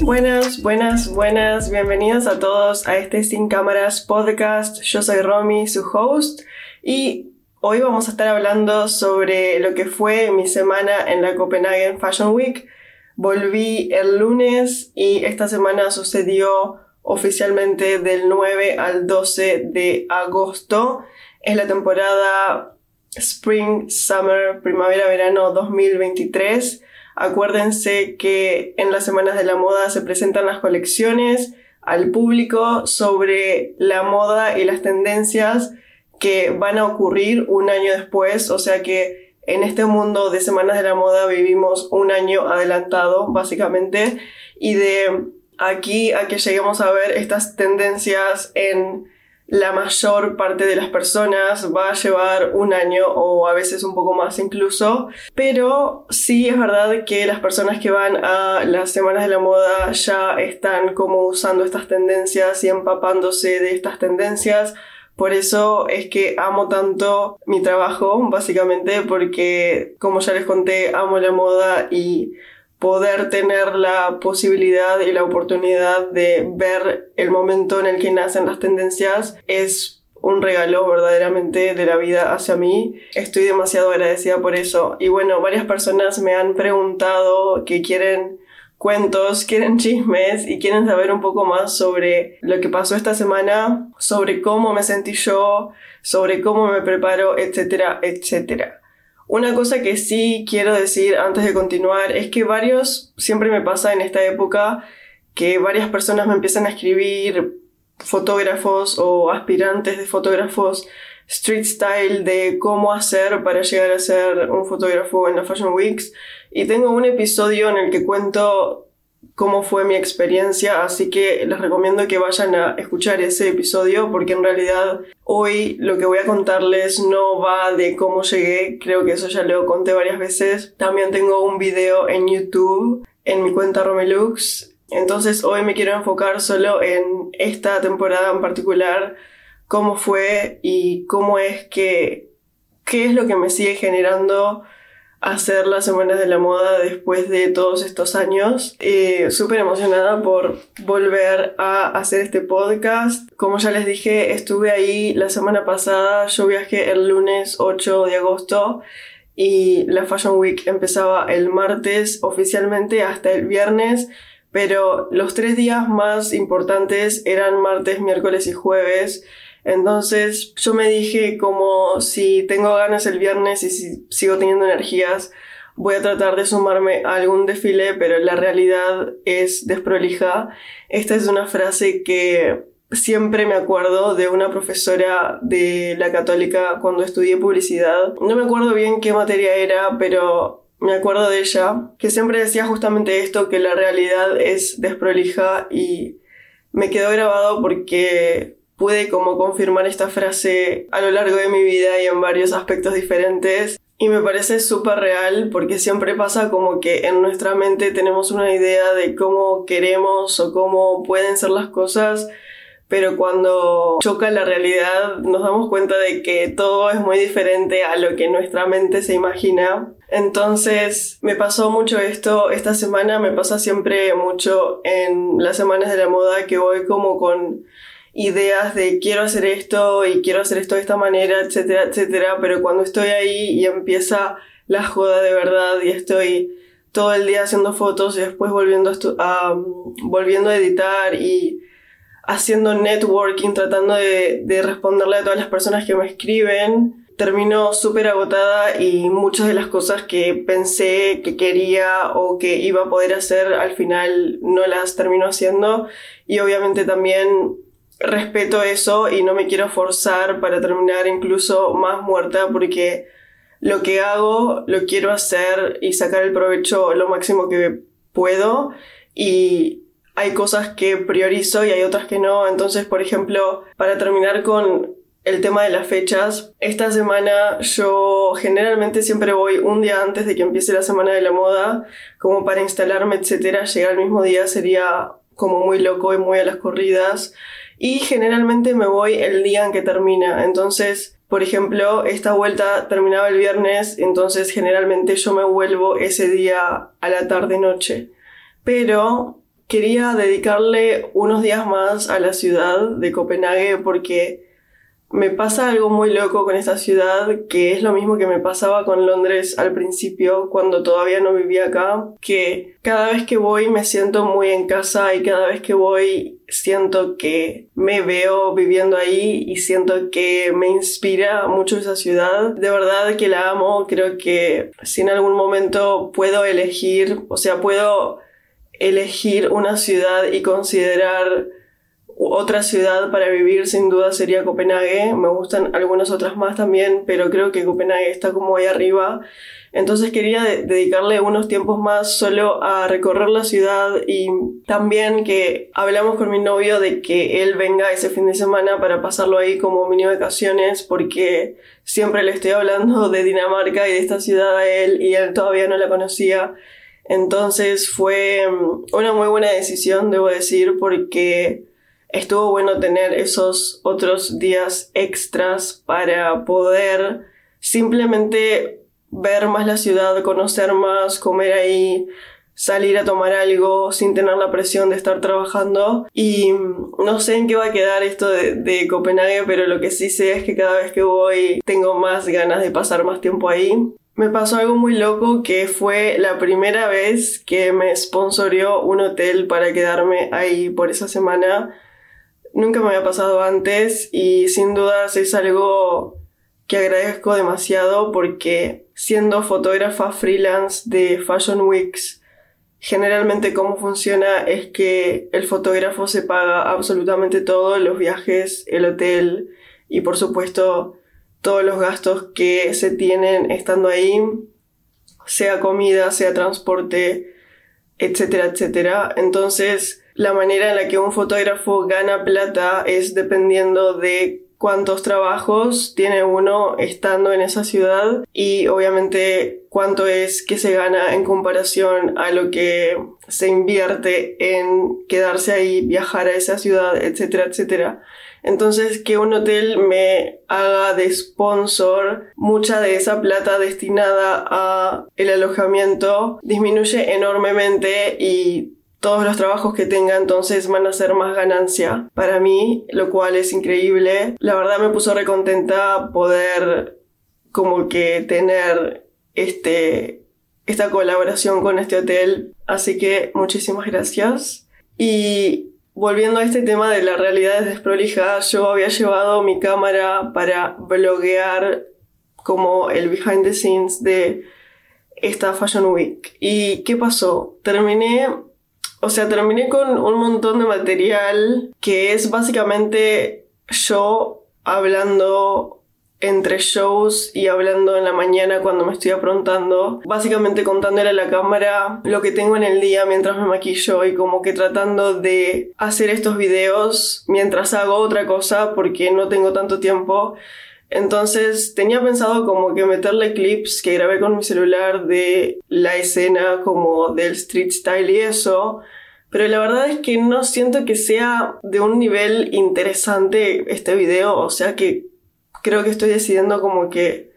Buenas, buenas, buenas, bienvenidos a todos a este Sin Cámaras podcast. Yo soy Romy, su host, y hoy vamos a estar hablando sobre lo que fue mi semana en la Copenhagen Fashion Week. Volví el lunes y esta semana sucedió oficialmente del 9 al 12 de agosto. Es la temporada Spring, Summer, Primavera, Verano 2023. Acuérdense que en las semanas de la moda se presentan las colecciones al público sobre la moda y las tendencias que van a ocurrir un año después, o sea que en este mundo de semanas de la moda vivimos un año adelantado, básicamente, y de aquí a que lleguemos a ver estas tendencias en la mayor parte de las personas va a llevar un año o a veces un poco más incluso, pero sí es verdad que las personas que van a las semanas de la moda ya están como usando estas tendencias y empapándose de estas tendencias. Por eso es que amo tanto mi trabajo, básicamente, porque como ya les conté, amo la moda y poder tener la posibilidad y la oportunidad de ver el momento en el que nacen las tendencias es un regalo verdaderamente de la vida hacia mí. Estoy demasiado agradecida por eso. Y bueno, varias personas me han preguntado que quieren cuentos, quieren chismes y quieren saber un poco más sobre lo que pasó esta semana, sobre cómo me sentí yo, sobre cómo me preparo, etcétera, etcétera. Una cosa que sí quiero decir antes de continuar es que varios, siempre me pasa en esta época, que varias personas me empiezan a escribir fotógrafos o aspirantes de fotógrafos street style de cómo hacer para llegar a ser un fotógrafo en la Fashion Weeks. Y tengo un episodio en el que cuento cómo fue mi experiencia, así que les recomiendo que vayan a escuchar ese episodio porque en realidad hoy lo que voy a contarles no va de cómo llegué, creo que eso ya lo conté varias veces. También tengo un video en YouTube en mi cuenta Romelux, entonces hoy me quiero enfocar solo en esta temporada en particular, cómo fue y cómo es que, qué es lo que me sigue generando hacer las semanas de la moda después de todos estos años. Eh, Súper emocionada por volver a hacer este podcast. Como ya les dije, estuve ahí la semana pasada. Yo viajé el lunes 8 de agosto y la Fashion Week empezaba el martes oficialmente hasta el viernes. Pero los tres días más importantes eran martes, miércoles y jueves. Entonces yo me dije como si tengo ganas el viernes y si sigo teniendo energías, voy a tratar de sumarme a algún desfile, pero la realidad es desprolija. Esta es una frase que siempre me acuerdo de una profesora de la católica cuando estudié publicidad. No me acuerdo bien qué materia era, pero me acuerdo de ella, que siempre decía justamente esto, que la realidad es desprolija y me quedó grabado porque pude como confirmar esta frase a lo largo de mi vida y en varios aspectos diferentes. Y me parece súper real porque siempre pasa como que en nuestra mente tenemos una idea de cómo queremos o cómo pueden ser las cosas, pero cuando choca la realidad nos damos cuenta de que todo es muy diferente a lo que nuestra mente se imagina. Entonces me pasó mucho esto esta semana, me pasa siempre mucho en las semanas de la moda que voy como con ideas de quiero hacer esto y quiero hacer esto de esta manera, etcétera, etcétera, pero cuando estoy ahí y empieza la joda de verdad y estoy todo el día haciendo fotos y después volviendo a, volviendo a editar y haciendo networking, tratando de, de responderle a todas las personas que me escriben, termino súper agotada y muchas de las cosas que pensé que quería o que iba a poder hacer al final no las termino haciendo. Y obviamente también respeto eso y no me quiero forzar para terminar incluso más muerta porque lo que hago lo quiero hacer y sacar el provecho lo máximo que puedo y hay cosas que priorizo y hay otras que no. Entonces, por ejemplo, para terminar con el tema de las fechas, esta semana yo generalmente siempre voy un día antes de que empiece la semana de la moda, como para instalarme, etcétera. Llegar el mismo día sería como muy loco y muy a las corridas y generalmente me voy el día en que termina. Entonces, Por ejemplo, esta vuelta terminaba el viernes, entonces generalmente yo me vuelvo ese día a la tarde-noche. Pero quería dedicarle unos días más a la ciudad de Copenhague porque me pasa algo muy loco con esta ciudad, que es lo mismo que me pasaba con Londres al principio, cuando todavía no vivía acá, que cada vez que voy me siento muy en casa y cada vez que voy siento que me veo viviendo ahí y siento que me inspira mucho esa ciudad. De verdad que la amo, creo que si en algún momento puedo elegir, o sea, puedo elegir una ciudad y considerar otra ciudad para vivir sin duda sería Copenhague. Me gustan algunas otras más también, pero creo que Copenhague está como ahí arriba. Entonces quería dedicarle unos tiempos más solo a recorrer la ciudad y también que hablamos con mi novio de que él venga ese fin de semana para pasarlo ahí como mini vacaciones porque siempre le estoy hablando de Dinamarca y de esta ciudad a él y él todavía no la conocía. Entonces fue mm, una muy buena decisión, debo decir, porque estuvo bueno tener esos otros días extras para poder simplemente ver más la ciudad, conocer más, comer ahí, salir a tomar algo sin tener la presión de estar trabajando. Y no sé en qué va a quedar esto de, de, Copenhague, pero lo que sí sé es que cada vez que voy tengo más ganas de pasar más tiempo ahí. Me pasó algo muy loco que fue la primera vez que me sponsorió un hotel para quedarme ahí por esa semana nunca me había pasado antes y sin dudas es algo que agradezco demasiado porque siendo fotógrafa freelance de Fashion Weeks, generalmente cómo funciona es que el fotógrafo se paga absolutamente todo, los viajes, el hotel y por supuesto todos los gastos que se tienen estando ahí, sea comida, sea transporte, etcétera, etcétera. Entonces, la manera en la que un fotógrafo gana plata es dependiendo de cuántos trabajos tiene uno estando en esa ciudad y obviamente cuánto es que se gana en comparación a lo que se invierte en quedarse ahí, viajar a esa ciudad, etcétera, etcétera. Entonces, que un hotel me haga de sponsor mucha de esa plata destinada a el alojamiento disminuye enormemente y todos los trabajos que tenga entonces van a ser más ganancia para mí, lo cual es increíble. La verdad me puso recontenta poder como que tener este, esta colaboración con este hotel. Así que muchísimas gracias. Y volviendo a este tema de la realidad desprolija, yo había llevado mi cámara para bloguear como el behind the scenes de esta Fashion Week. ¿Y qué pasó? Terminé o sea, terminé con un montón de material que es básicamente yo hablando entre shows y hablando en la mañana cuando me estoy aprontando, básicamente contándole a la cámara lo que tengo en el día mientras me maquillo y como que tratando de hacer estos videos mientras hago otra cosa porque no tengo tanto tiempo. Entonces tenía pensado como que meterle clips que grabé con mi celular de la escena como del street style y eso, pero la verdad es que no siento que sea de un nivel interesante este video, o sea que creo que estoy decidiendo como que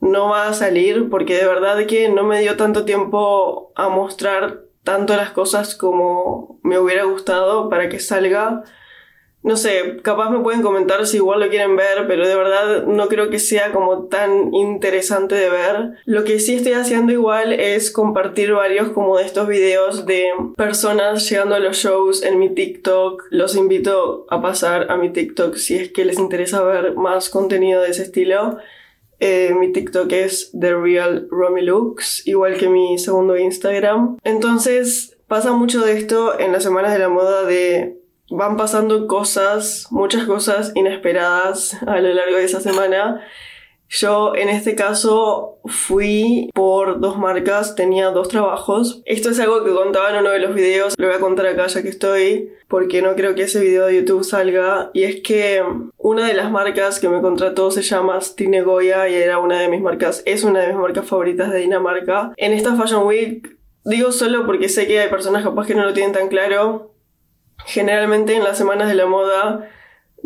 no va a salir porque de verdad que no me dio tanto tiempo a mostrar tanto las cosas como me hubiera gustado para que salga no sé, capaz me pueden comentar si igual lo quieren ver, pero de verdad no creo que sea como tan interesante de ver. Lo que sí estoy haciendo igual es compartir varios como de estos videos de personas llegando a los shows en mi TikTok. Los invito a pasar a mi TikTok si es que les interesa ver más contenido de ese estilo. Eh, mi TikTok es The Real Romilux, igual que mi segundo Instagram. Entonces, pasa mucho de esto en las semanas de la moda de van pasando cosas, muchas cosas inesperadas a lo largo de esa semana. Yo en este caso fui por dos marcas, tenía dos trabajos. Esto es algo que contaba en uno de los videos, lo voy a contar acá ya que estoy, porque no creo que ese video de YouTube salga. Y es que una de las marcas que me contrató se llama Stine Goya y era una de mis marcas, es una de mis marcas favoritas de Dinamarca. En esta Fashion Week, digo solo porque sé que hay personas capaz que no lo tienen tan claro, Generalmente en las semanas de la moda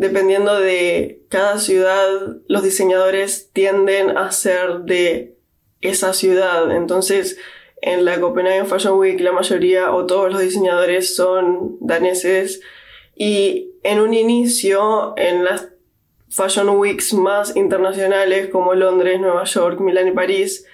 dependiendo de cada ciudad, los diseñadores tienden a ser de esa ciudad. Entonces, en la Copenhagen Fashion Week la mayoría o todos los diseñadores son daneses y en un inicio en las Fashion Weeks más internacionales como Londres, Nueva York, Milán y París,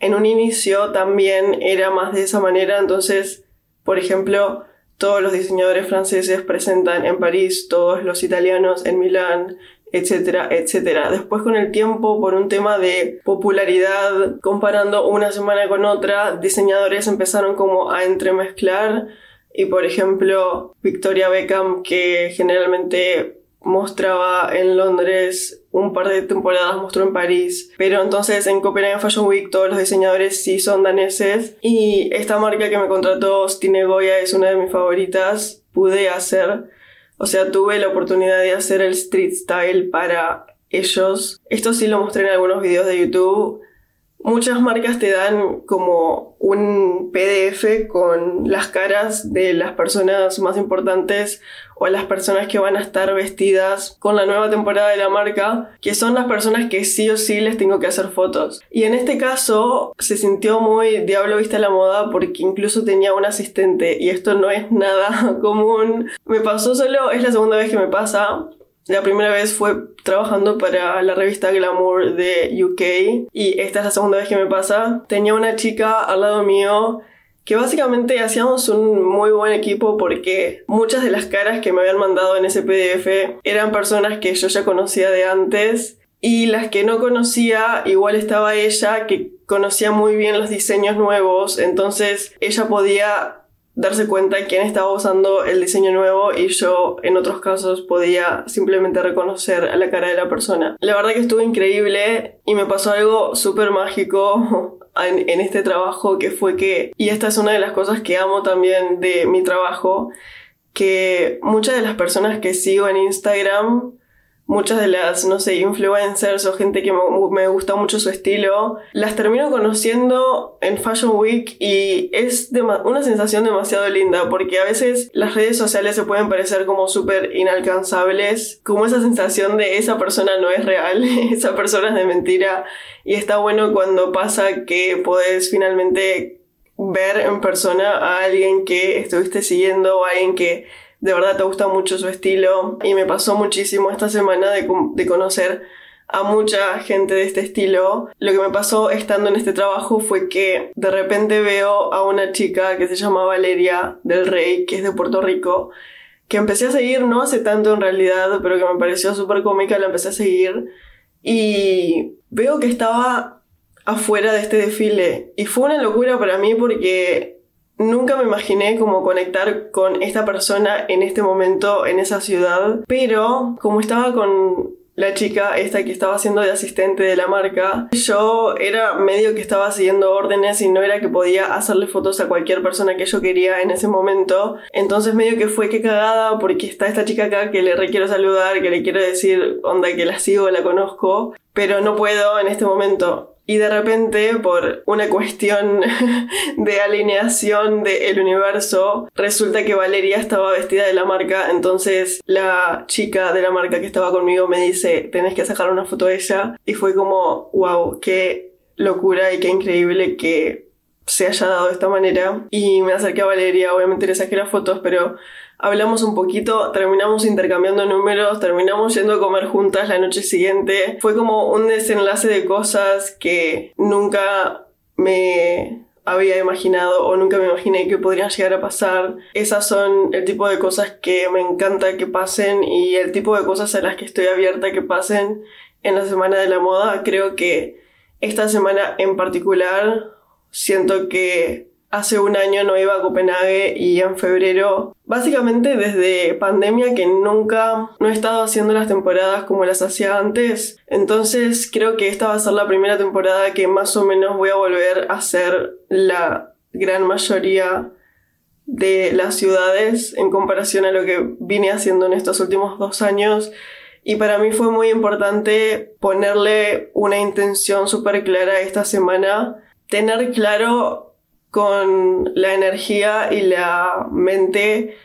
en un inicio también era más de esa manera, entonces, por ejemplo, todos los diseñadores franceses presentan en París, todos los italianos en Milán, etcétera, etcétera. Después con el tiempo, por un tema de popularidad, comparando una semana con otra, diseñadores empezaron como a entremezclar y por ejemplo Victoria Beckham que generalmente mostraba en Londres un par de temporadas mostró en París. Pero entonces en Copenhagen Fashion Week todos los diseñadores sí son daneses. Y esta marca que me contrató, Stine Goya, es una de mis favoritas. Pude hacer, o sea, tuve la oportunidad de hacer el street style para ellos. Esto sí lo mostré en algunos videos de YouTube. Muchas marcas te dan como un PDF con las caras de las personas más importantes o las personas que van a estar vestidas con la nueva temporada de la marca, que son las personas que sí o sí les tengo que hacer fotos. Y en este caso se sintió muy diablo vista la moda porque incluso tenía un asistente y esto no es nada común. Me pasó solo, es la segunda vez que me pasa, la primera vez fue trabajando para la revista Glamour de UK y esta es la segunda vez que me pasa. Tenía una chica al lado mío que básicamente hacíamos un muy buen equipo porque muchas de las caras que me habían mandado en ese PDF eran personas que yo ya conocía de antes y las que no conocía igual estaba ella que conocía muy bien los diseños nuevos entonces ella podía darse cuenta quién estaba usando el diseño nuevo y yo en otros casos podía simplemente reconocer la cara de la persona. La verdad que estuvo increíble y me pasó algo súper mágico en, en, este trabajo que fue que, y esta es una de las cosas que amo también de mi trabajo, que muchas de las personas que sigo en Instagram muchas de las, no sé, influencers o gente que me, gusta mucho su estilo, las termino conociendo en Fashion Week y es una sensación demasiado linda porque a veces las redes sociales se pueden parecer como súper inalcanzables, como esa sensación de esa persona no es real, esa persona es de mentira y está bueno cuando pasa que puedes finalmente ver en persona a alguien que estuviste siguiendo o a alguien que de verdad te gusta mucho su estilo y me pasó muchísimo esta semana de, conocer a mucha gente de este estilo. Lo que me pasó estando en este trabajo fue que de repente veo a una chica que se llama Valeria del Rey, que es de Puerto Rico, que empecé a seguir no hace tanto en realidad, pero que me pareció súper cómica, la empecé a seguir y veo que estaba afuera de este desfile y fue una locura para mí porque Nunca me imaginé como conectar con esta persona en este momento, en esa ciudad, pero como estaba con la chica esta que estaba haciendo de asistente de la marca, yo era medio que estaba siguiendo órdenes y no era que podía hacerle fotos a cualquier persona que yo quería en ese momento. Entonces medio que fue que cagada porque está esta chica acá que le requiero saludar, que le quiero decir onda que la sigo, la conozco, pero no puedo en este momento. Y de repente, por una cuestión de alineación del universo, resulta que Valeria estaba vestida de la marca. Entonces la chica de la marca que estaba conmigo me dice, tenés que sacar una foto de ella. Y fue como, wow, qué locura y qué increíble que se haya dado de esta manera. Y me acerqué a Valeria, obviamente le saqué las fotos, pero hablamos un poquito, terminamos intercambiando números, terminamos yendo a comer juntas la noche siguiente. Fue como un desenlace de cosas que nunca me había imaginado o nunca me imaginé que podrían llegar a pasar. Esas son el tipo de cosas que me encanta que pasen y el tipo de cosas a las que estoy abierta que pasen en la semana de la moda. Creo que esta semana en particular siento que hace un año no iba a Copenhague y en febrero, básicamente desde pandemia que nunca no he estado haciendo las temporadas como las hacía antes. Entonces creo que esta va a ser la primera temporada que más o menos voy a volver a hacer la gran mayoría de las ciudades en comparación a lo que vine haciendo en estos últimos dos años. Y para mí fue muy importante ponerle una intención súper clara esta semana, tener claro con la energía y la mente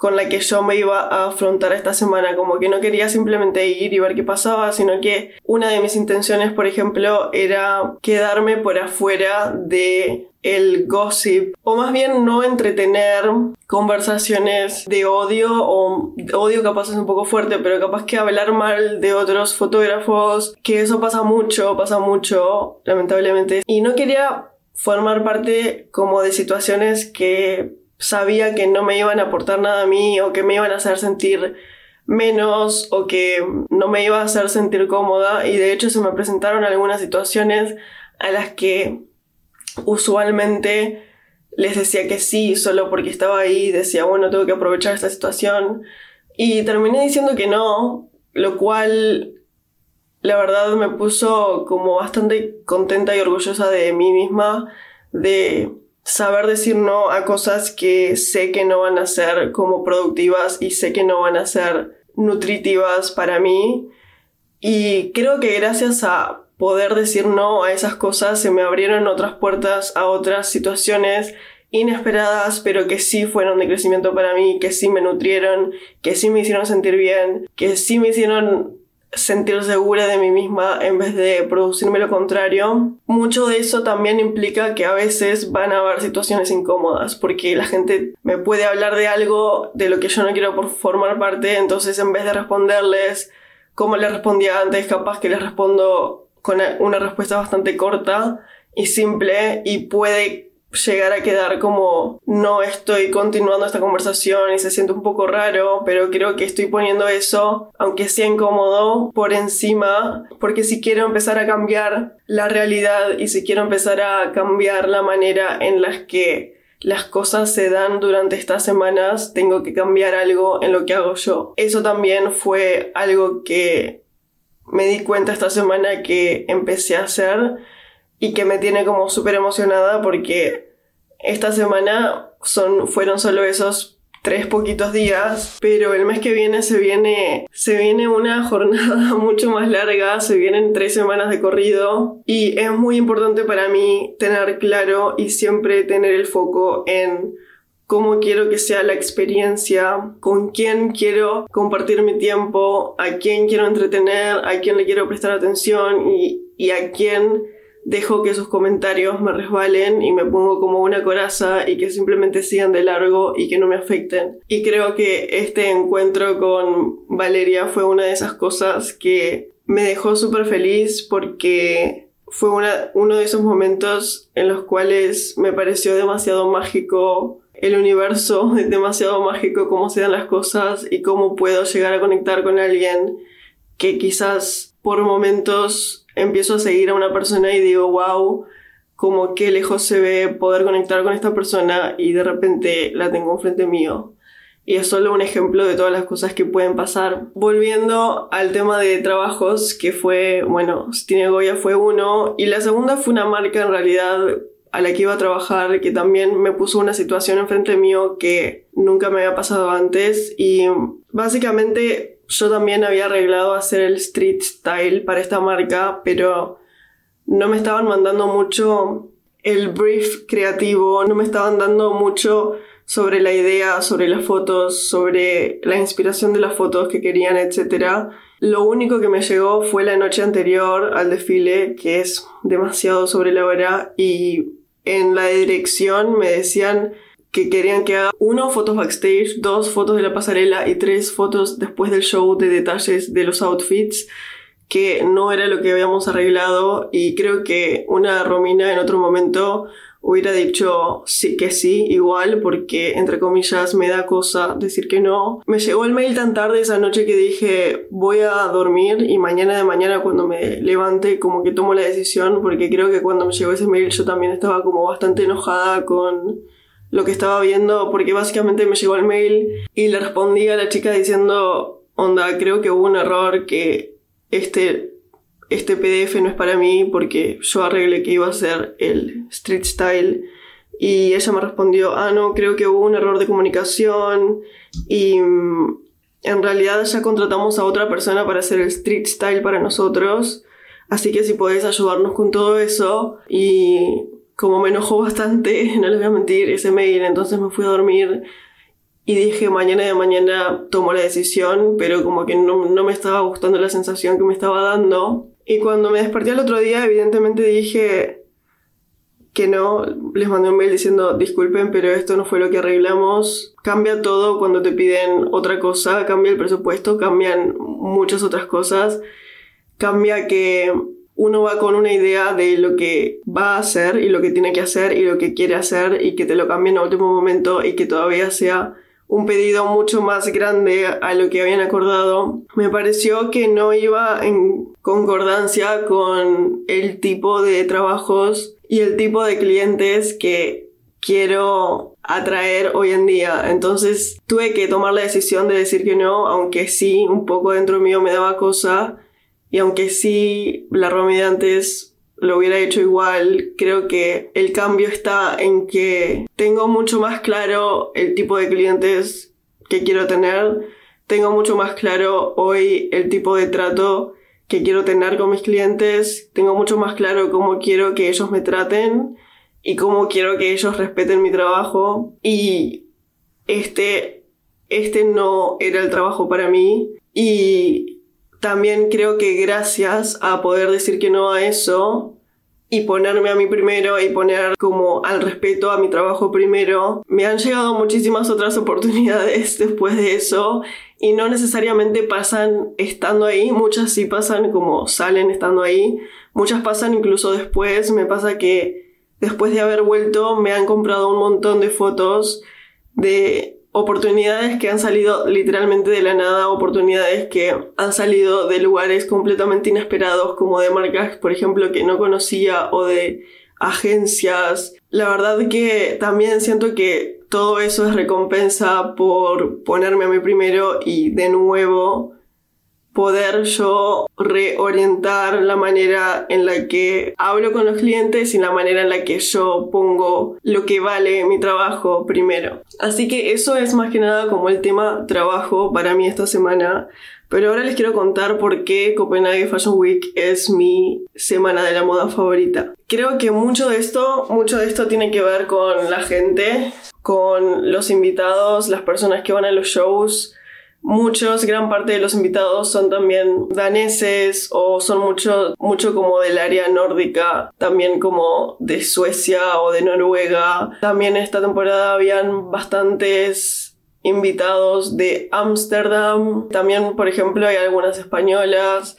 con la que yo me iba a afrontar esta semana, como que no quería simplemente ir y ver qué pasaba, sino que una de mis intenciones, por ejemplo, era quedarme por afuera de el gossip, o más bien no entretener conversaciones de odio, o odio capaz es un poco fuerte, pero capaz que hablar mal de otros fotógrafos, que eso pasa mucho, pasa mucho, lamentablemente. Y no quería formar parte como de situaciones que sabía que no me iban a aportar nada a mí o que me iban a hacer sentir menos o que no me iba a hacer sentir cómoda. Y de hecho se me presentaron algunas situaciones a las que usualmente les decía que sí solo porque estaba ahí, decía bueno tengo que aprovechar esta situación y terminé diciendo que no, lo cual la verdad me puso como bastante contenta y orgullosa de mí misma de saber decir no a cosas que sé que no van a ser como productivas y sé que no van a ser nutritivas para mí. Y creo que gracias a poder decir no a esas cosas se me abrieron otras puertas a otras situaciones inesperadas, pero que sí fueron de crecimiento para mí, que sí me nutrieron, que sí me hicieron sentir bien, que sí me hicieron sentir segura de mí misma en vez de producirme lo contrario. Mucho de eso también implica que a veces van a haber situaciones incómodas porque la gente me puede hablar de algo de lo que yo no quiero formar parte, entonces en vez de responderles como les respondía antes, capaz que les respondo con una respuesta bastante corta y simple y puede llegar a quedar como no estoy continuando esta conversación y se siente un poco raro, pero creo que estoy poniendo eso, aunque sea incómodo, por encima, porque si quiero empezar a cambiar la realidad y si quiero empezar a cambiar la manera en la que las cosas se dan durante estas semanas, tengo que cambiar algo en lo que hago yo. Eso también fue algo que me di cuenta esta semana que empecé a hacer y que me tiene como súper emocionada porque esta semana son, fueron solo esos tres poquitos días, pero el mes que viene se viene, se viene una jornada mucho más larga, se vienen tres semanas de corrido y es muy importante para mí tener claro y siempre tener el foco en cómo quiero que sea la experiencia, con quién quiero compartir mi tiempo, a quién quiero entretener, a quién le quiero prestar atención y, y a quién dejo que sus comentarios me resbalen y me pongo como una coraza y que simplemente sigan de largo y que no me afecten. Y creo que este encuentro con Valeria fue una de esas cosas que me dejó súper feliz porque fue una, uno de esos momentos en los cuales me pareció demasiado mágico el universo, es demasiado mágico cómo se dan las cosas y cómo puedo llegar a conectar con alguien que quizás por momentos empiezo a seguir a una persona y digo, wow, como qué lejos se ve poder conectar con esta persona y de repente la tengo enfrente mío. Y es solo un ejemplo de todas las cosas que pueden pasar. Volviendo al tema de trabajos, que fue, bueno, Stine Goya fue uno, y la segunda fue una marca en realidad a la que iba a trabajar, que también me puso una situación enfrente mío que nunca me había pasado antes, y básicamente yo también había arreglado hacer el street style para esta marca, pero no me estaban mandando mucho el brief creativo, no me estaban dando mucho sobre la idea, sobre las fotos, sobre la inspiración de las fotos que querían, etc. Lo único que me llegó fue la noche anterior al desfile, que es demasiado sobre la hora, y en la dirección me decían que querían que haga uno, fotos backstage, dos, fotos de la pasarela y tres, fotos después del show de detalles de los outfits, que no era lo que habíamos arreglado y creo que una Romina en otro momento hubiera dicho sí que sí, igual, porque entre comillas me da cosa decir que no. Me llegó el mail tan tarde esa noche que dije voy a dormir y mañana de mañana cuando me levante como que tomo la decisión, porque creo que cuando me llegó ese mail yo también estaba como bastante enojada con lo que estaba viendo porque básicamente me llegó el mail y le respondí a la chica diciendo, onda, creo que hubo un error, que este, este PDF no es para mí porque yo arreglé que iba a ser el street style y ella me respondió, ah, no, creo que hubo un error de comunicación y mm, en realidad ya contratamos a otra persona para hacer el street style para nosotros. Así que si podés ayudarnos con todo eso y como me enojó bastante, no les voy a mentir, ese mail, entonces me fui a dormir y dije mañana de mañana tomo la decisión, pero como que no, no me estaba gustando la sensación que me estaba dando. Y cuando me desperté el otro día, evidentemente dije que no, les mandé un mail diciendo disculpen, pero esto no fue lo que arreglamos. Cambia todo cuando te piden otra cosa, cambia el presupuesto, cambian muchas otras cosas. Cambia que uno va con una idea de lo que va a hacer y lo que tiene que hacer y lo que quiere hacer y que te lo cambien a último momento y que todavía sea un pedido mucho más grande a lo que habían acordado, me pareció que no iba en concordancia con el tipo de trabajos y el tipo de clientes que quiero atraer hoy en día. Entonces tuve que tomar la decisión de decir que no, aunque sí, un poco dentro mío me daba cosa. Y aunque sí, la Romy de antes lo hubiera hecho igual. Creo que el cambio está en que tengo mucho más claro el tipo de clientes que quiero tener. Tengo mucho más claro hoy el tipo de trato que quiero tener con mis clientes. Tengo mucho más claro cómo quiero que ellos me traten y cómo quiero que ellos respeten mi trabajo. Y este, este no era el trabajo para mí. Y también creo que gracias a poder decir que no a eso y ponerme a mí primero y poner como al respeto a mi trabajo primero, me han llegado muchísimas otras oportunidades después de eso y no necesariamente pasan estando ahí, muchas sí pasan como salen estando ahí, muchas pasan incluso después, me pasa que después de haber vuelto me han comprado un montón de fotos de oportunidades que han salido literalmente de la nada, oportunidades que han salido de lugares completamente inesperados, como de marcas, por ejemplo, que no conocía o de agencias. La verdad que también siento que todo eso es recompensa por ponerme a mí primero y de nuevo poder yo reorientar la manera en la que hablo con los clientes y la manera en la que yo pongo lo que vale mi trabajo primero. Así que eso es más que nada como el tema trabajo para mí esta semana. Pero ahora les quiero contar por qué Copenhague Fashion Week es mi semana de la moda favorita. Creo que mucho de esto, mucho de esto tiene que ver con la gente, con los invitados, las personas que van a los shows, Muchos, gran parte de los invitados son también daneses o son mucho, mucho como del área nórdica, también como de Suecia o de Noruega. También esta temporada habían bastantes invitados de Ámsterdam. También, por ejemplo, hay algunas españolas.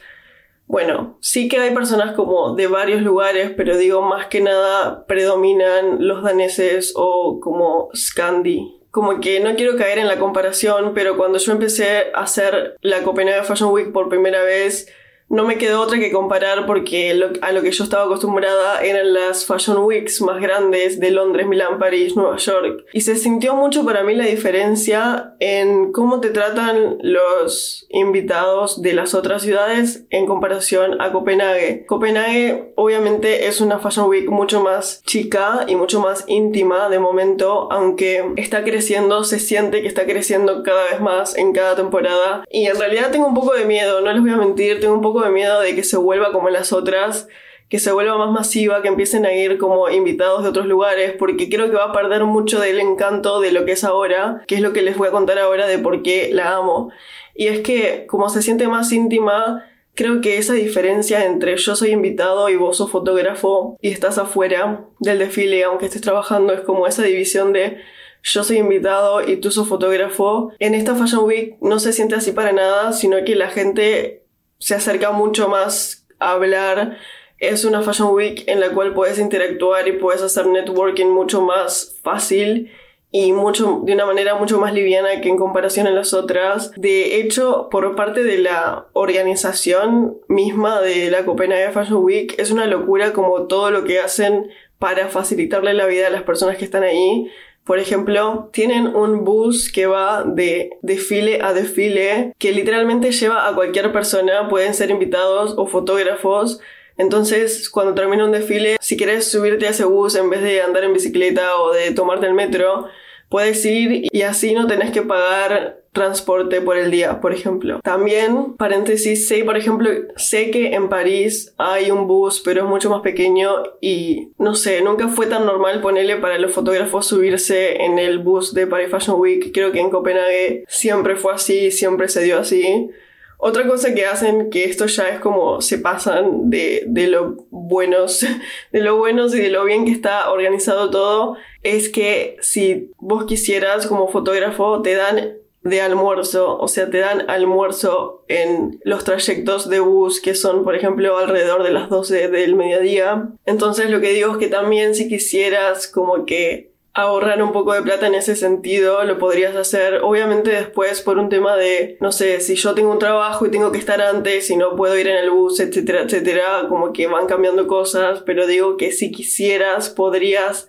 Bueno, sí que hay personas como de varios lugares, pero digo, más que nada predominan los daneses o como Scandi, como que no quiero caer en la comparación, pero cuando yo empecé a hacer la Copenhagen Fashion Week por primera vez, no me quedó otra que comparar porque a lo que yo estaba acostumbrada eran las Fashion Weeks más grandes de Londres, Milán, París, Nueva York. Y se sintió mucho para mí la diferencia en cómo te tratan los invitados de las otras ciudades en comparación a Copenhague. Copenhague obviamente es una Fashion Week mucho más chica y mucho más íntima de momento, aunque está creciendo, se siente que está creciendo cada vez más en cada temporada. Y en realidad tengo un poco de miedo, no les voy a mentir, tengo un poco de miedo de que se vuelva como las otras, que se vuelva más masiva, que empiecen a ir como invitados de otros lugares, porque creo que va a perder mucho del encanto de lo que es ahora, que es lo que les voy a contar ahora de por qué la amo. Y es que como se siente más íntima, creo que esa diferencia entre yo soy invitado y vos sos fotógrafo y estás afuera del desfile, aunque estés trabajando, es como esa división de yo soy invitado y tú sos fotógrafo. En esta Fashion Week no se siente así para nada, sino que la gente se acerca mucho más a hablar. Es una Fashion Week en la cual puedes interactuar y puedes hacer networking mucho más fácil y mucho, de una manera mucho más liviana que en comparación a las otras. De hecho, por parte de la organización misma de la Copenhagen Fashion Week, es una locura como todo lo que hacen para facilitarle la vida a las personas que están ahí. Por ejemplo, tienen un bus que va de desfile a desfile, que literalmente lleva a cualquier persona, pueden ser invitados o fotógrafos. Entonces, cuando termina un desfile, si quieres subirte a ese bus en vez de andar en bicicleta o de tomarte el metro, puedes ir y así no tenés que pagar transporte por el día, por ejemplo. También, paréntesis, sé, por ejemplo, sé que en París hay un bus, pero es mucho más pequeño y no sé, nunca fue tan normal ponerle para los fotógrafos subirse en el bus de Paris Fashion Week. Creo que en Copenhague siempre fue así, siempre se dio así. Otra cosa que hacen, que esto ya es como se pasan de, de lo buenos, de lo buenos y de lo bien que está organizado todo, es que si vos quisieras como fotógrafo te dan de almuerzo, o sea, te dan almuerzo en los trayectos de bus que son, por ejemplo, alrededor de las 12 del mediodía. Entonces lo que digo es que también si quisieras como que ahorrar un poco de plata en ese sentido, lo podrías hacer. Obviamente después por un tema de, no sé, si yo tengo un trabajo y tengo que estar antes y no puedo ir en el bus, etcétera, etcétera, como que van cambiando cosas, pero digo que si quisieras podrías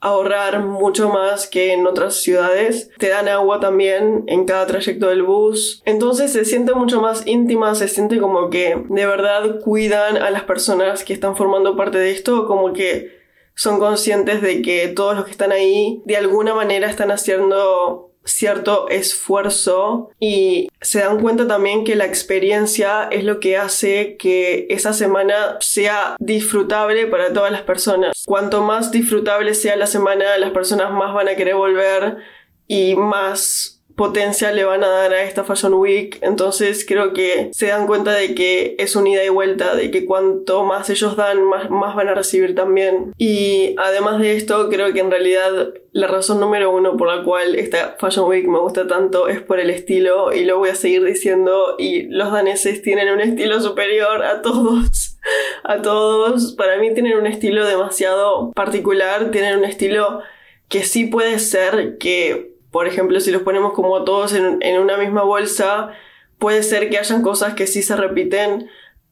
ahorrar mucho más que en otras ciudades. Te dan agua también en cada trayecto del bus. Entonces se siente mucho más íntima, se siente como que de verdad cuidan a las personas que están formando parte de esto, como que son conscientes de que todos los que están ahí de alguna manera están haciendo cierto esfuerzo y se dan cuenta también que la experiencia es lo que hace que esa semana sea disfrutable para todas las personas. Cuanto más disfrutable sea la semana, las personas más van a querer volver y más potencia le van a dar a esta Fashion Week. Entonces creo que se dan cuenta de que es un ida y vuelta, de que cuanto más ellos dan, más, más van a recibir también. Y además de esto, creo que en realidad la razón número uno por la cual esta Fashion Week me gusta tanto es por el estilo y lo voy a seguir diciendo y los daneses tienen un estilo superior a todos. A todos. Para mí tienen un estilo demasiado particular, tienen un estilo que sí puede ser que por ejemplo, si los ponemos como todos en, en una misma bolsa, puede ser que hayan cosas que sí se repiten,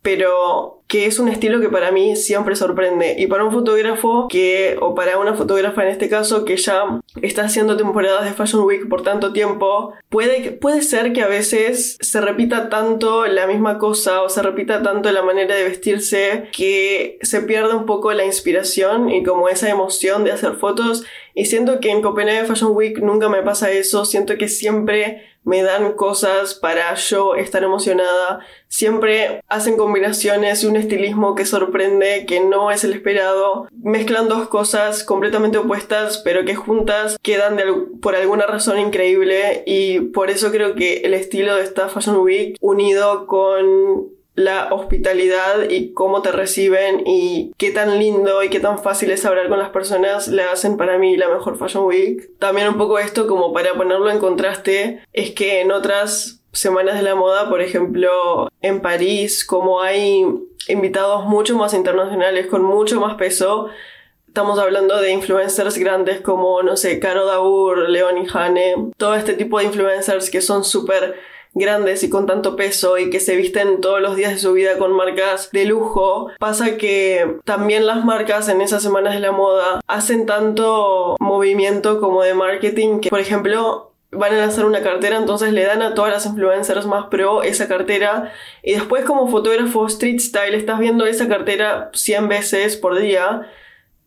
pero que es un estilo que para mí siempre sorprende. Y para un fotógrafo que, o para una fotógrafa en este caso, que ya está haciendo temporadas de Fashion Week por tanto tiempo, puede, puede ser que a veces se repita tanto la misma cosa o se repita tanto la manera de vestirse que se pierde un poco la inspiración y como esa emoción de hacer fotos. Y siento que en Copenhague Fashion Week nunca me pasa eso, siento que siempre me dan cosas para yo estar emocionada. Siempre hacen combinaciones y un estilismo que sorprende, que no es el esperado. Mezclan dos cosas completamente opuestas, pero que juntas quedan por alguna razón increíble. Y por eso creo que el estilo de esta Fashion Week, unido con la hospitalidad y cómo te reciben y qué tan lindo y qué tan fácil es hablar con las personas le hacen para mí la mejor Fashion Week. También un poco esto como para ponerlo en contraste es que en otras semanas de la moda, por ejemplo en París, como hay invitados mucho más internacionales con mucho más peso, Estamos hablando de influencers grandes como, no sé, Caro Daur, Leonie Hane, todo este tipo de influencers que son súper grandes y con tanto peso y que se visten todos los días de su vida con marcas de lujo, pasa que también las marcas en esas semanas de la moda hacen tanto movimiento como de marketing que, por ejemplo, van a lanzar una cartera, entonces le dan a todas las influencers más pro esa cartera y después como fotógrafo street style estás viendo esa cartera 100 veces por día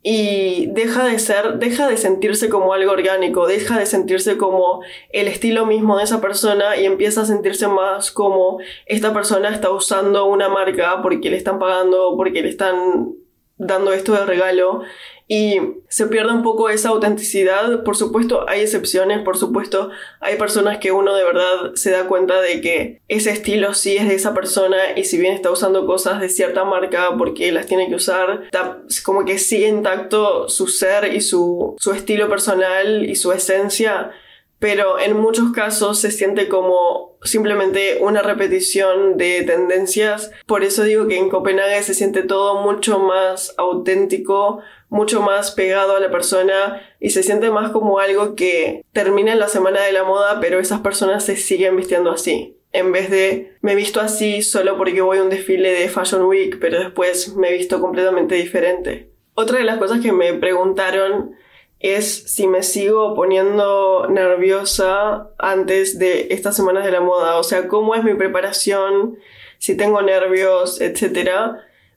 y deja de ser, deja de sentirse como algo orgánico, deja de sentirse como el estilo mismo de esa persona y empieza a sentirse más como esta persona está usando una marca porque le están pagando, porque le están dando esto de regalo y se pierde un poco esa autenticidad. Por supuesto, hay excepciones, por supuesto, hay personas que uno de verdad se da cuenta de que ese estilo sí es de esa persona y si bien está usando cosas de cierta marca porque las tiene que usar, está como que sigue intacto su ser y su, su estilo personal y su esencia pero en muchos casos se siente como simplemente una repetición de tendencias. Por eso digo que en Copenhague se siente todo mucho más auténtico, mucho más pegado a la persona y se siente más como algo que termina en la semana de la moda, pero esas personas se siguen vistiendo así. En vez de me visto así solo porque voy a un desfile de Fashion Week, pero después me visto completamente diferente. Otra de las cosas que me preguntaron es si me sigo poniendo nerviosa antes de estas semanas de la moda, o sea, cómo es mi preparación, si tengo nervios, etc.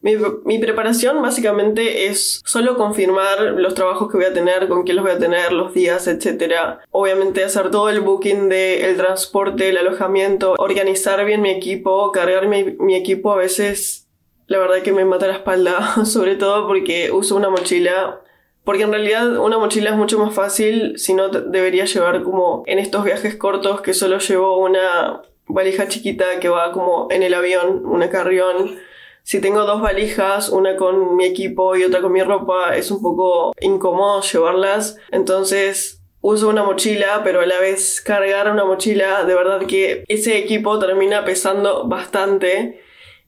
Mi, preparación básicamente es solo confirmar los trabajos que voy a tener, con quién los voy a tener, los días, etc. Obviamente hacer todo el booking del transporte, el alojamiento, organizar bien mi equipo, cargar mi, mi equipo a veces la verdad que me mata la espalda, sobre todo porque uso una mochila porque en realidad una mochila es mucho más fácil si no debería llevar como en estos viajes cortos que solo llevo una valija chiquita que va como en el avión, una carrión. Si tengo dos valijas, una con mi equipo y otra con mi ropa, es un poco incómodo llevarlas. Entonces uso una mochila, pero a la vez cargar una mochila, de verdad que ese equipo termina pesando bastante.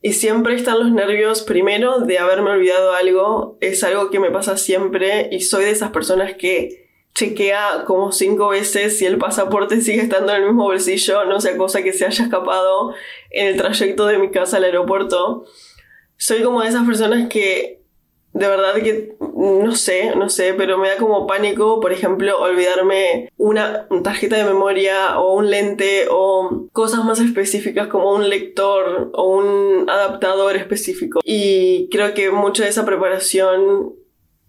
Y siempre están los nervios, primero, de haberme olvidado algo. Es algo que me pasa siempre y soy de esas personas que chequea como cinco veces si el pasaporte sigue estando en el mismo bolsillo, no sea cosa que se haya escapado en el trayecto de mi casa al aeropuerto. Soy como de esas personas que de verdad que no sé, no sé, pero me da como pánico, por ejemplo, olvidarme una tarjeta de memoria o un lente o cosas más específicas como un lector o un adaptador específico. Y creo que mucha de esa preparación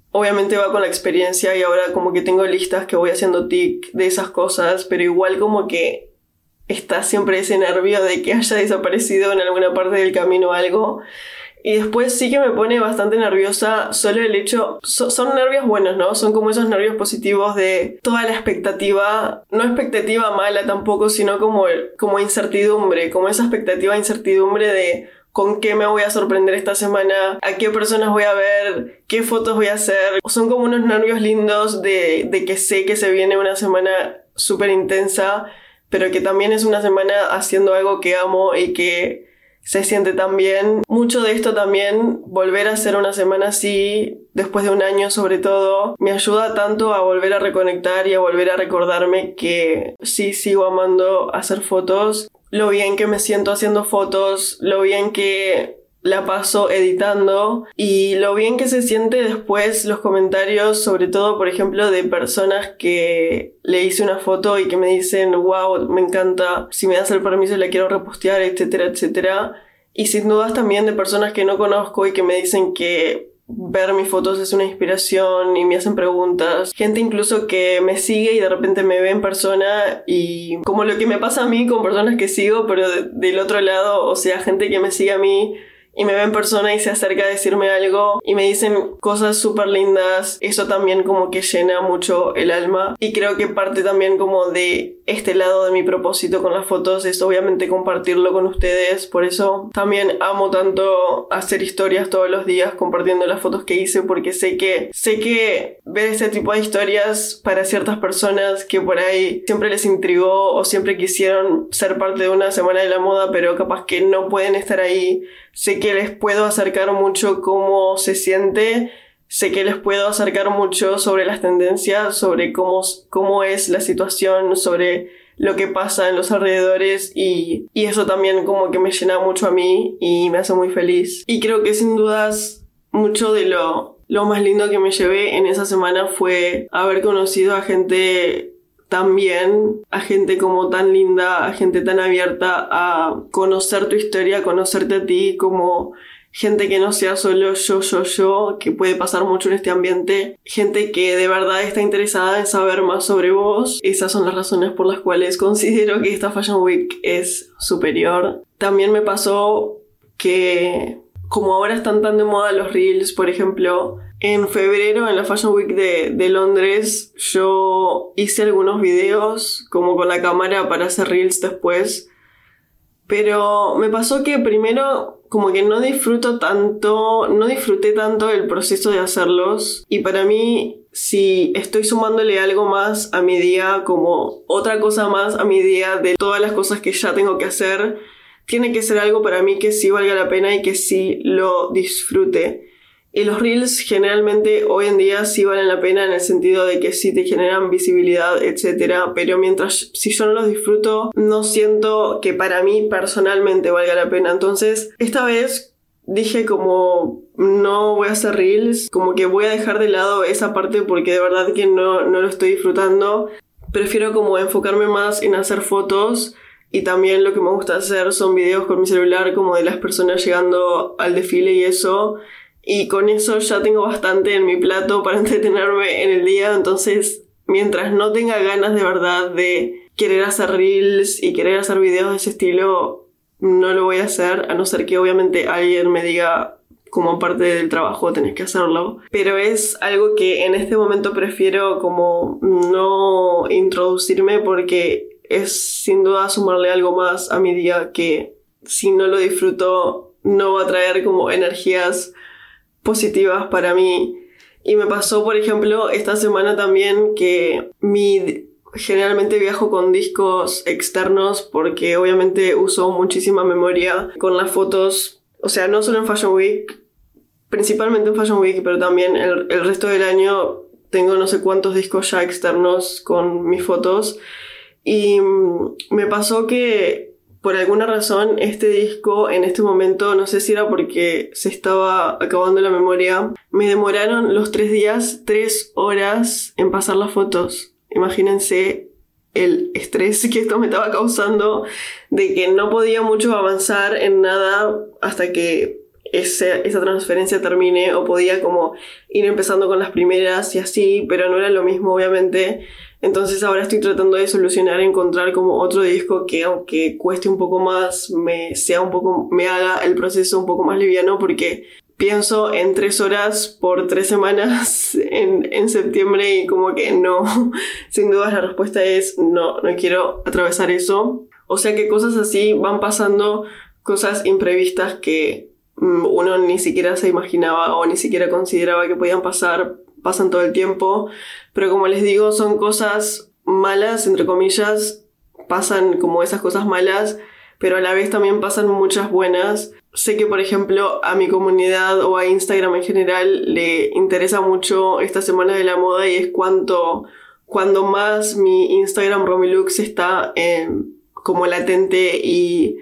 obviamente va con la experiencia y ahora como que tengo listas que voy haciendo tic de esas cosas, pero igual como que está siempre ese nervio de que haya desaparecido en alguna parte del camino algo. Y después sí que me pone bastante nerviosa solo el hecho, son nervios buenos, ¿no? Son como esos nervios positivos de toda la expectativa, no expectativa mala tampoco, sino como, como incertidumbre, como esa expectativa incertidumbre de con qué me voy a sorprender esta semana, a qué personas voy a ver, qué fotos voy a hacer. Son como unos nervios lindos de, de que sé que se viene una semana súper intensa, pero que también es una semana haciendo algo que amo y que se siente tan bien. Mucho de esto también, volver a hacer una semana así, después de un año sobre todo, me ayuda tanto a volver a reconectar y a volver a recordarme que sí sigo amando hacer fotos, lo bien que me siento haciendo fotos, lo bien que la paso editando y lo bien que se siente después los comentarios, sobre todo por ejemplo de personas que le hice una foto y que me dicen, wow, me encanta, si me das el permiso la quiero repostear, etcétera, etcétera. Y sin dudas también de personas que no conozco y que me dicen que ver mis fotos es una inspiración y me hacen preguntas. Gente incluso que me sigue y de repente me ve en persona y como lo que me pasa a mí con personas que sigo, pero del otro lado, o sea, gente que me sigue a mí y me ve en persona y se acerca a decirme algo y me dicen cosas súper lindas, eso también como que llena mucho el alma y creo que parte también como de este lado de mi propósito con las fotos es obviamente compartirlo con ustedes, por eso también amo tanto hacer historias todos los días compartiendo las fotos que hice porque sé que sé que ver este tipo de historias para ciertas personas que por ahí siempre les intrigó o siempre quisieron ser parte de una semana de la moda pero capaz que no pueden estar ahí sé que les puedo acercar mucho cómo se siente, sé que les puedo acercar mucho sobre las tendencias, sobre cómo, cómo es la situación, sobre lo que pasa en los alrededores y, y eso también como que me llena mucho a mí y me hace muy feliz. Y creo que sin dudas mucho de lo, lo más lindo que me llevé en esa semana fue haber conocido a gente también a gente como tan linda, a gente tan abierta a conocer tu historia, a conocerte a ti como gente que no sea solo yo, yo, yo, que puede pasar mucho en este ambiente, gente que de verdad está interesada en saber más sobre vos. Esas son las razones por las cuales considero que esta Fashion Week es superior. También me pasó que como ahora están tan de moda los reels, por ejemplo, en febrero, en la Fashion Week de, Londres, yo hice algunos videos como con la cámara para hacer reels después. Pero me pasó que primero como que no disfruto tanto, no disfruté tanto el proceso de hacerlos. Y para mí, si estoy sumándole algo más a mi día, como otra cosa más a mi día de todas las cosas que ya tengo que hacer, tiene que ser algo para mí que sí valga la pena y que sí lo disfrute. Y los reels generalmente hoy en día sí valen la pena en el sentido de que sí te generan visibilidad, etc. Pero mientras si yo no los disfruto, no siento que para mí personalmente valga la pena. Entonces, esta vez dije como no voy a hacer reels, como que voy a dejar de lado esa parte porque de verdad que no, no lo estoy disfrutando. Prefiero como enfocarme más en hacer fotos Y también lo que me gusta hacer son videos con mi celular como de las personas llegando al desfile y eso. Y con eso ya tengo bastante en mi plato para entretenerme en el día. Entonces, mientras no tenga ganas de verdad de querer hacer reels y querer hacer videos de ese estilo, no lo voy a hacer. A no ser que obviamente alguien me diga como parte del trabajo tenés que hacerlo. Pero es algo que en este momento prefiero como no introducirme porque es sin duda sumarle algo más a mi día que si no lo disfruto no va a traer como energías positivas para mí. Y me pasó, por ejemplo, esta semana también que mi generalmente viajo con discos externos porque obviamente uso muchísima memoria con las fotos, o sea, no solo en Fashion Week, principalmente en Fashion Week, pero también el, resto del año tengo no sé cuántos discos ya externos con mis fotos y mm, me pasó que por alguna razón este disco en este momento, no sé si era porque se estaba acabando la memoria, me demoraron los tres días, tres horas en pasar las fotos. Imagínense el estrés que esto me estaba causando de que no podía mucho avanzar en nada hasta que esa transferencia termine o podía como ir empezando con las primeras y así, pero no era lo mismo obviamente entonces ahora estoy tratando de solucionar, encontrar como otro disco que aunque cueste un poco más, me sea un poco, me haga el proceso un poco más liviano porque pienso en tres horas por tres semanas en, en septiembre y como que no, sin duda la respuesta es no, no quiero atravesar eso. O sea que cosas así van pasando, cosas imprevistas que mm, uno ni siquiera se imaginaba o ni siquiera consideraba que podían pasar pasan todo el tiempo, pero como les digo, son cosas malas, entre comillas, pasan como esas cosas malas, pero a la vez también pasan muchas buenas. Sé que, por ejemplo, a mi comunidad o a Instagram en general le interesa mucho esta semana de la moda y es cuanto, cuando más mi Instagram Romilux está como latente y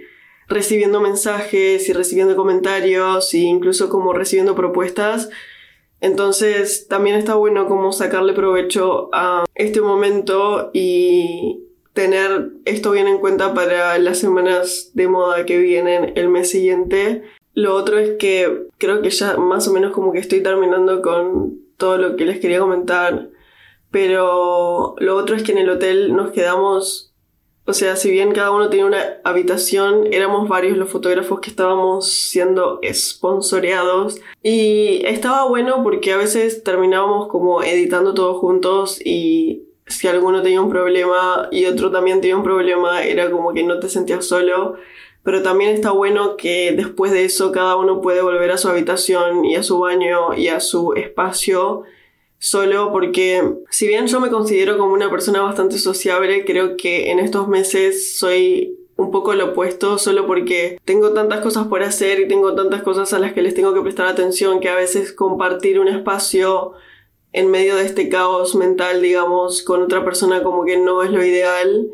recibiendo mensajes y recibiendo comentarios e incluso como recibiendo propuestas, entonces también está bueno como sacarle provecho a este momento y tener esto bien en cuenta para las semanas de moda que vienen el mes siguiente. Lo otro es que creo que ya más o menos como que estoy terminando con todo lo que les quería comentar. Pero lo otro es que en el hotel nos quedamos o sea, si bien cada uno tenía una habitación, éramos varios los fotógrafos que estábamos siendo sponsoreados. Y estaba bueno porque a veces terminábamos como editando todos juntos y si alguno tenía un problema y otro también tenía un problema, era como que no te sentías solo. Pero también está bueno que después de eso cada uno puede volver a su habitación y a su baño y a su espacio solo porque si bien yo me considero como una persona bastante sociable, creo que en estos meses soy un poco lo opuesto solo porque tengo tantas cosas por hacer y tengo tantas cosas a las que les tengo que prestar atención que a veces compartir un espacio en medio de este caos mental, digamos, con otra persona como que no es lo ideal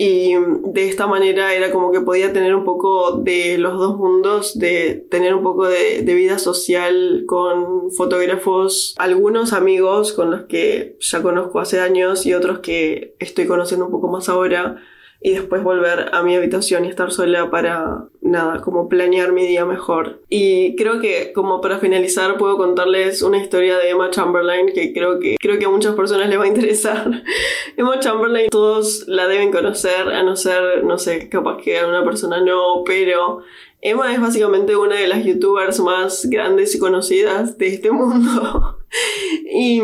y de esta manera era como que podía tener un poco de los dos mundos, de tener un poco de, vida social con fotógrafos, algunos amigos con los que ya conozco hace años y otros que estoy conociendo un poco más ahora y después volver a mi habitación y estar sola para nada, como planear mi día mejor. Y creo que como para finalizar puedo contarles una historia de Emma Chamberlain que creo que creo que a muchas personas les va a interesar. Emma Chamberlain todos la deben conocer, a no ser, no sé, capaz que a una persona no, pero Emma es básicamente una de las youtubers más grandes y conocidas de este mundo. y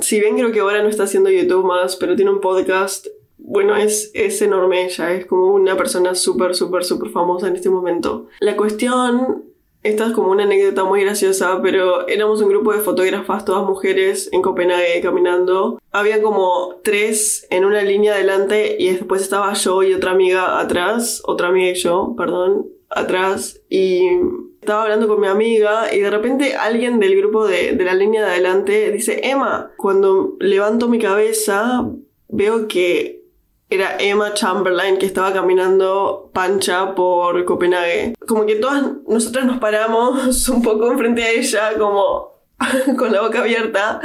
si bien creo que ahora no está haciendo YouTube más, pero tiene un podcast bueno, es, es enorme ella, es como una persona súper, súper, súper famosa en este momento. La cuestión, esta es como una anécdota muy graciosa, pero éramos un grupo de fotógrafas, todas mujeres, en Copenhague caminando. Había como tres en una línea adelante y después estaba yo y otra amiga atrás, otra amiga y yo, perdón, atrás y estaba hablando con mi amiga y de repente alguien del grupo de, de, la línea de adelante dice, Emma, cuando levanto mi cabeza veo que era Emma Chamberlain que estaba caminando pancha por Copenhague. Como que todas nosotras nos paramos un poco enfrente a ella, como con la boca abierta.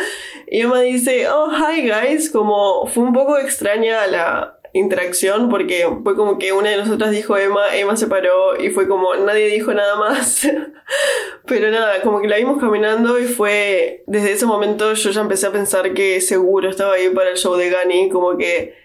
Y Emma dice, oh, hi guys, como fue un poco extraña la, interacción porque fue como que una de nosotras dijo Emma, Emma se paró y fue como nadie dijo nada más. Pero nada, como que la vimos caminando y fue desde ese momento yo ya empecé a pensar que seguro estaba ahí para el show de Gani, como que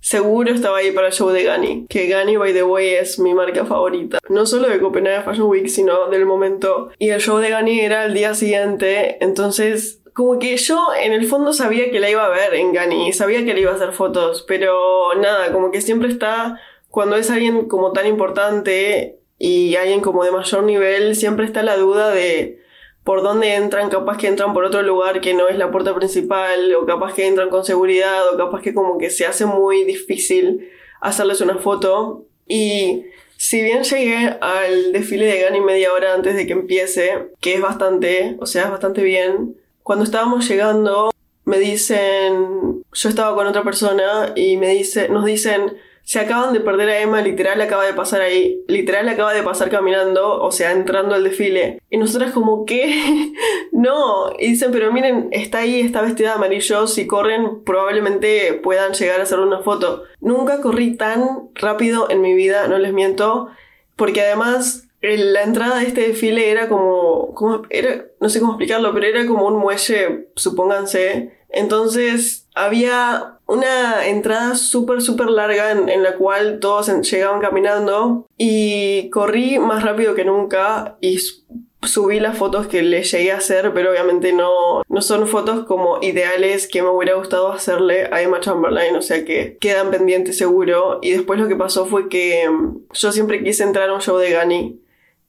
seguro estaba ahí para el show de Gani. Que Gani, by the way, es mi marca favorita. No solo de Copenhague Fashion Week, sino del momento. Y el show de Gani era el día siguiente, entonces como que yo en el fondo sabía que la iba a ver en Gani, sabía que le iba a hacer fotos, pero nada, como que siempre está, cuando es alguien como tan importante y alguien como de mayor nivel, siempre está la duda de por dónde entran, capaz que entran por otro lugar que no es la puerta principal, o capaz que entran con seguridad, o capaz que como que se hace muy difícil hacerles una foto. Y si bien llegué al desfile de Gani media hora antes de que empiece, que es bastante, o sea, es bastante bien, cuando estábamos llegando, me dicen, yo estaba con otra persona y me dice, nos dicen, se acaban de perder a Emma, literal acaba de pasar ahí, literal acaba de pasar caminando, o sea, entrando al desfile. Y nosotras como, ¿qué? no, y dicen, pero miren, está ahí, está vestida de amarillo, si corren probablemente puedan llegar a hacer una foto. Nunca corrí tan rápido en mi vida, no les miento, porque además la entrada de este desfile era como, como, era, no sé cómo explicarlo, pero era como un muelle, supónganse. Entonces había una entrada súper, súper larga en, la cual todos llegaban caminando y corrí más rápido que nunca y subí las fotos que le llegué a hacer, pero obviamente no, no son fotos como ideales que me hubiera gustado hacerle a Emma Chamberlain, o sea que quedan pendientes seguro. Y después lo que pasó fue que mm, yo siempre quise entrar a un show de Gani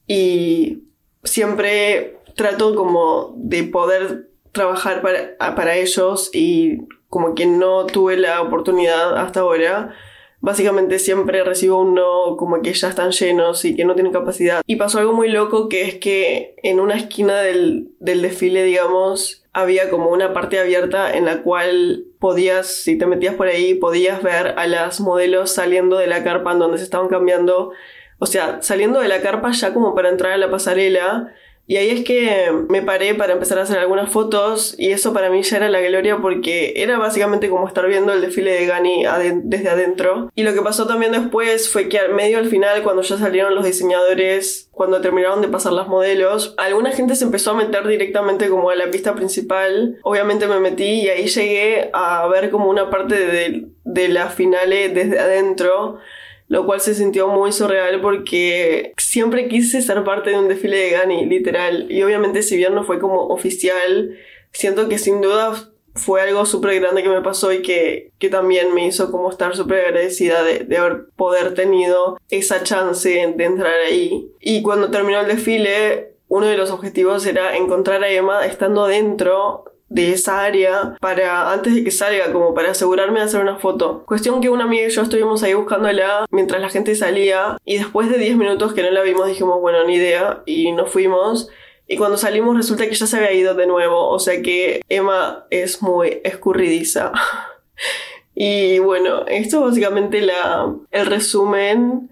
y siempre trato como de poder trabajar para, para ellos y como que no tuve la oportunidad hasta ahora, básicamente siempre recibo un no como que ya están llenos y que no tienen capacidad. Y pasó algo muy loco que es que en una esquina del, del desfile, digamos, había como una parte abierta en la cual podías, si te metías por ahí, podías ver a las modelos saliendo de la carpa en donde se estaban cambiando o sea, saliendo de la carpa ya como para entrar a la pasarela. Y ahí es que me paré para empezar a hacer algunas fotos y eso para mí ya era la gloria porque era básicamente como estar viendo el desfile de Gani desde adentro. Y lo que pasó también después fue que al medio al final, cuando ya salieron los diseñadores, cuando terminaron de pasar las modelos, alguna gente se empezó a meter directamente como a la pista principal. Obviamente me metí y ahí llegué a ver como una parte de, de la finale desde adentro lo cual se sintió muy surreal porque siempre quise ser parte de un desfile de Gani, literal. Y obviamente si bien no fue como oficial, siento que sin duda fue algo súper grande que me pasó y que, que también me hizo como estar súper agradecida de, de, haber poder tenido esa chance de entrar ahí. Y cuando terminó el desfile, uno de los objetivos era encontrar a Emma estando dentro de esa área para antes de que salga, como para asegurarme de hacer una foto. Cuestión que una amiga y yo estuvimos ahí buscándola mientras la gente salía y después de 10 minutos que no la vimos dijimos, bueno, ni idea y nos fuimos. Y cuando salimos resulta que ya se había ido de nuevo, o sea que Emma es muy escurridiza. y bueno, esto es básicamente la, el resumen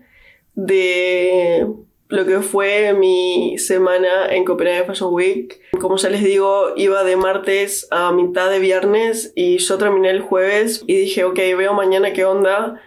de lo que fue mi semana en Copenhague Fashion Week. Como ya les digo, iba de martes a mitad de viernes y yo terminé el jueves y dije, ok, veo mañana qué onda.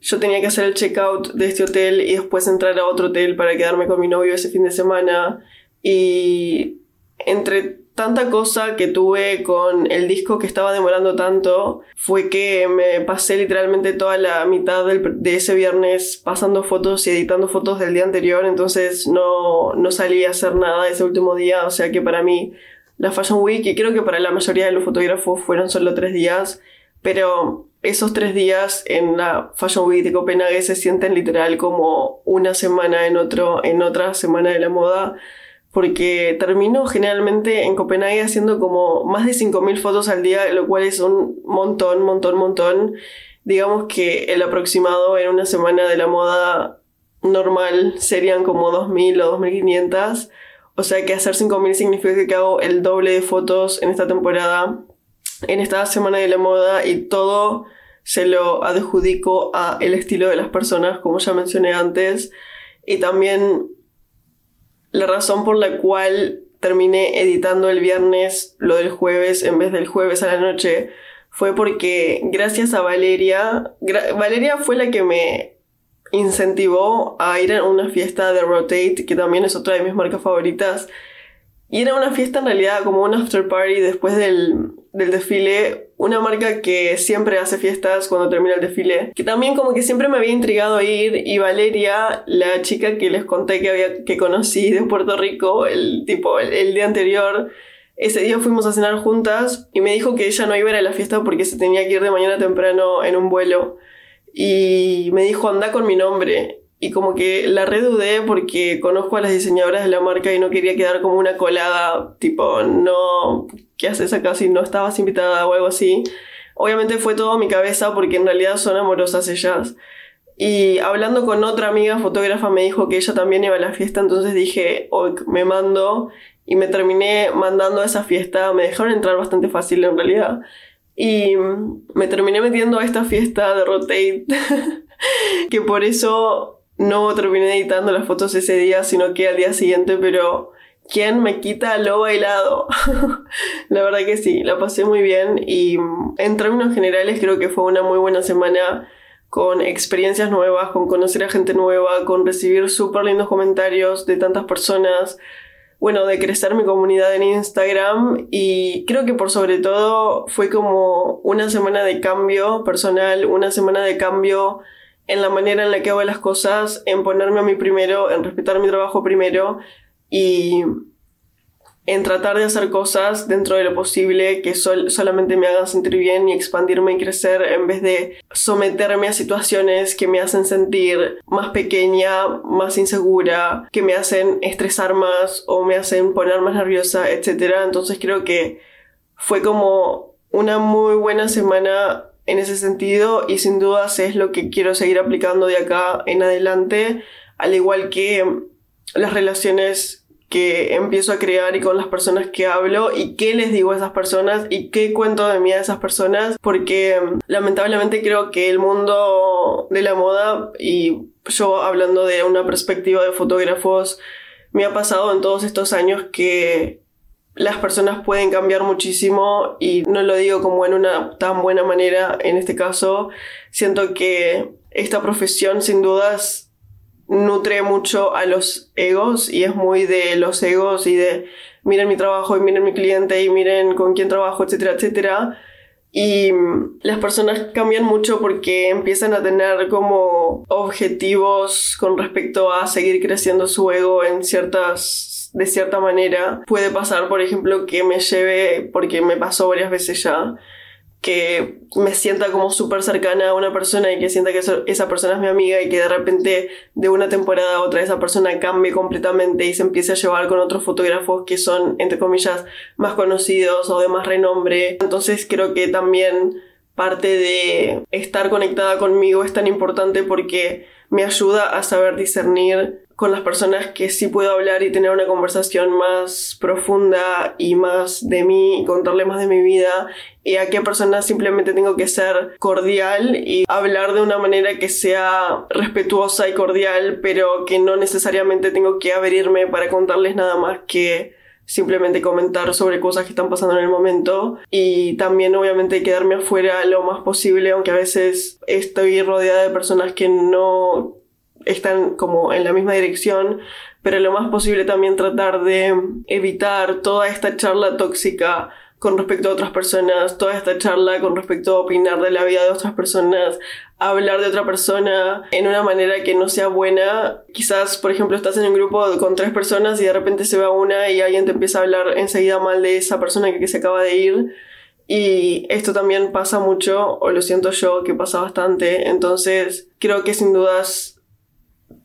Yo tenía que hacer el checkout de este hotel y después entrar a otro hotel para quedarme con mi novio ese fin de semana. Y entre tanta cosa que tuve con el disco que estaba demorando tanto fue que me pasé literalmente toda la mitad de ese viernes pasando fotos y editando fotos del día anterior, entonces no, no salí a hacer nada ese último día, o sea que para mí la Fashion Week, y creo que para la mayoría de los fotógrafos fueron solo tres días, pero esos tres días en la Fashion Week de Copenhague se sienten literal como una semana en, otro, en otra semana de la moda porque termino generalmente en Copenhague haciendo como más de 5.000 fotos al día, lo cual es un montón, montón, montón. Digamos que el aproximado en una semana de la moda normal serían como 2.000 o 2.500. O sea que hacer 5.000 significa que hago el doble de fotos en esta temporada, en esta semana de la moda y todo se lo adjudico a el estilo de las personas, como ya mencioné antes. Y también la razón por la cual terminé editando el viernes lo del jueves en vez del jueves a la noche fue porque gracias a Valeria, Valeria fue la que me incentivó a ir a una fiesta de Rotate, que también es otra de mis marcas favoritas. Y era una fiesta en realidad como un after party después del, del desfile. Una marca que siempre hace fiestas cuando termina el desfile. Que también como que siempre me había intrigado ir. Y Valeria, la chica que les conté que, había, que conocí de Puerto Rico el, tipo, el, día anterior, ese día fuimos a cenar juntas y me dijo que ella no iba a ir a la fiesta porque se tenía que ir de mañana temprano en un vuelo. Y me dijo, anda con mi nombre. Y como que la redudé porque conozco a las diseñadoras de la marca y no quería quedar como una colada, tipo, no, ¿qué haces acá si no estabas invitada o algo así? Obviamente fue todo mi cabeza porque en realidad son amorosas ellas. Y hablando con otra amiga fotógrafa me dijo que ella también iba a la fiesta, entonces dije, hoy me mando y me terminé mandando a esa fiesta. Me dejaron entrar bastante fácil en realidad. Y me terminé metiendo a esta fiesta de Rotate, que por eso no terminé editando las fotos ese día, sino que al día siguiente, pero ¿quién me quita lo bailado? la verdad que sí, la pasé muy bien y mm, en términos generales creo que fue una muy buena semana con experiencias nuevas, con conocer a gente nueva, con recibir súper lindos comentarios de tantas personas, bueno, de crecer mi comunidad en Instagram y creo que por sobre todo fue como una semana de cambio personal, una semana de cambio en la manera en la que hago las cosas, en ponerme a mí primero, en respetar mi trabajo primero y en tratar de hacer cosas dentro de lo posible que solamente me hagan sentir bien y expandirme y crecer en vez de someterme a situaciones que me hacen sentir más pequeña, más insegura, que me hacen estresar más o me hacen poner más nerviosa, etc. Entonces creo que fue como una muy buena semana en ese sentido y sin dudas es lo que quiero seguir aplicando de acá en adelante, al igual que las relaciones que empiezo a crear y con las personas que hablo y qué les digo a esas personas y qué cuento de mí a esas personas porque lamentablemente creo que el mundo de la moda y yo hablando de una perspectiva de fotógrafos me ha pasado en todos estos años que las personas pueden cambiar muchísimo y no lo digo como en una tan buena manera en este caso. Siento que esta profesión sin dudas nutre mucho a los egos y es muy de los egos y de miren mi trabajo y miren mi cliente y miren con quién trabajo, etcétera, etcétera. Y las personas cambian mucho porque empiezan a tener como objetivos con respecto a seguir creciendo su ego en ciertas de cierta manera. Puede pasar, por ejemplo, que me lleve, porque me pasó varias veces ya, que me sienta como súper cercana a una persona y que sienta que esa persona es mi amiga y que de repente de una temporada a otra esa persona cambie completamente y se empiece a llevar con otros fotógrafos que son, entre comillas, más conocidos o de más renombre. Entonces creo que también parte de estar conectada conmigo es tan importante porque me ayuda a saber discernir con las personas que sí puedo hablar y tener una conversación más profunda y más de mí y contarle más de mi vida y a qué personas simplemente tengo que ser cordial y hablar de una manera que sea respetuosa y cordial pero que no necesariamente tengo que abrirme para contarles nada más que simplemente comentar sobre cosas que están pasando en el momento. Y también obviamente quedarme afuera lo más posible aunque a veces estoy rodeada de personas que no están como en la misma dirección, pero lo más posible también tratar de evitar toda esta charla tóxica con respecto a otras personas, toda esta charla con respecto a opinar de la vida de otras personas, hablar de otra persona en una manera que no sea buena. Quizás, por ejemplo, estás en un grupo con tres personas y de repente se va una y alguien te empieza a hablar enseguida mal de esa persona que, se acaba de ir. Y esto también pasa mucho, o lo siento yo, que pasa bastante. Entonces, creo que sin dudas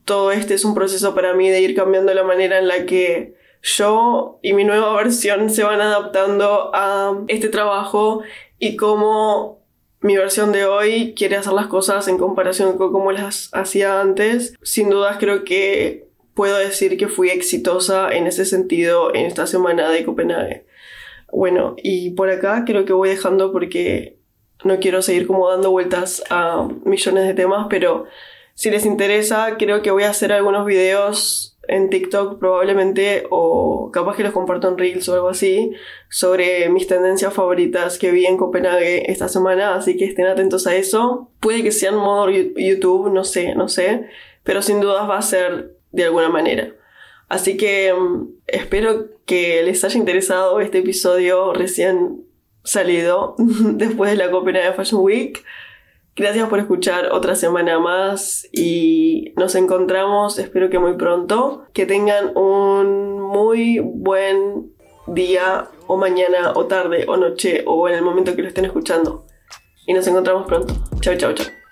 todo este es un proceso para mí de ir cambiando la manera en la que yo y mi nueva versión se van adaptando a este trabajo y cómo mi versión de hoy quiere hacer las cosas en comparación con cómo las hacía antes. Sin dudas creo que puedo decir que fui exitosa en ese sentido en esta semana de Copenhague. Bueno, y por acá creo que voy dejando porque no quiero seguir como dando vueltas a millones de temas, pero si les interesa, creo que voy a hacer algunos videos en TikTok probablemente o capaz que los comparto en Reels o algo así sobre mis tendencias favoritas que vi en Copenhague esta semana, así que estén atentos a eso. Puede que sea en modo YouTube, no sé, no sé, pero sin dudas va a ser de alguna manera. Así que mm, espero que les haya interesado este episodio recién salido después de la Copenhague Fashion Week. Gracias por escuchar otra semana más y nos encontramos, espero que muy pronto. Que tengan un muy buen día o mañana o tarde o noche o en el momento que lo estén escuchando. Y nos encontramos pronto. Chao, chao, chao.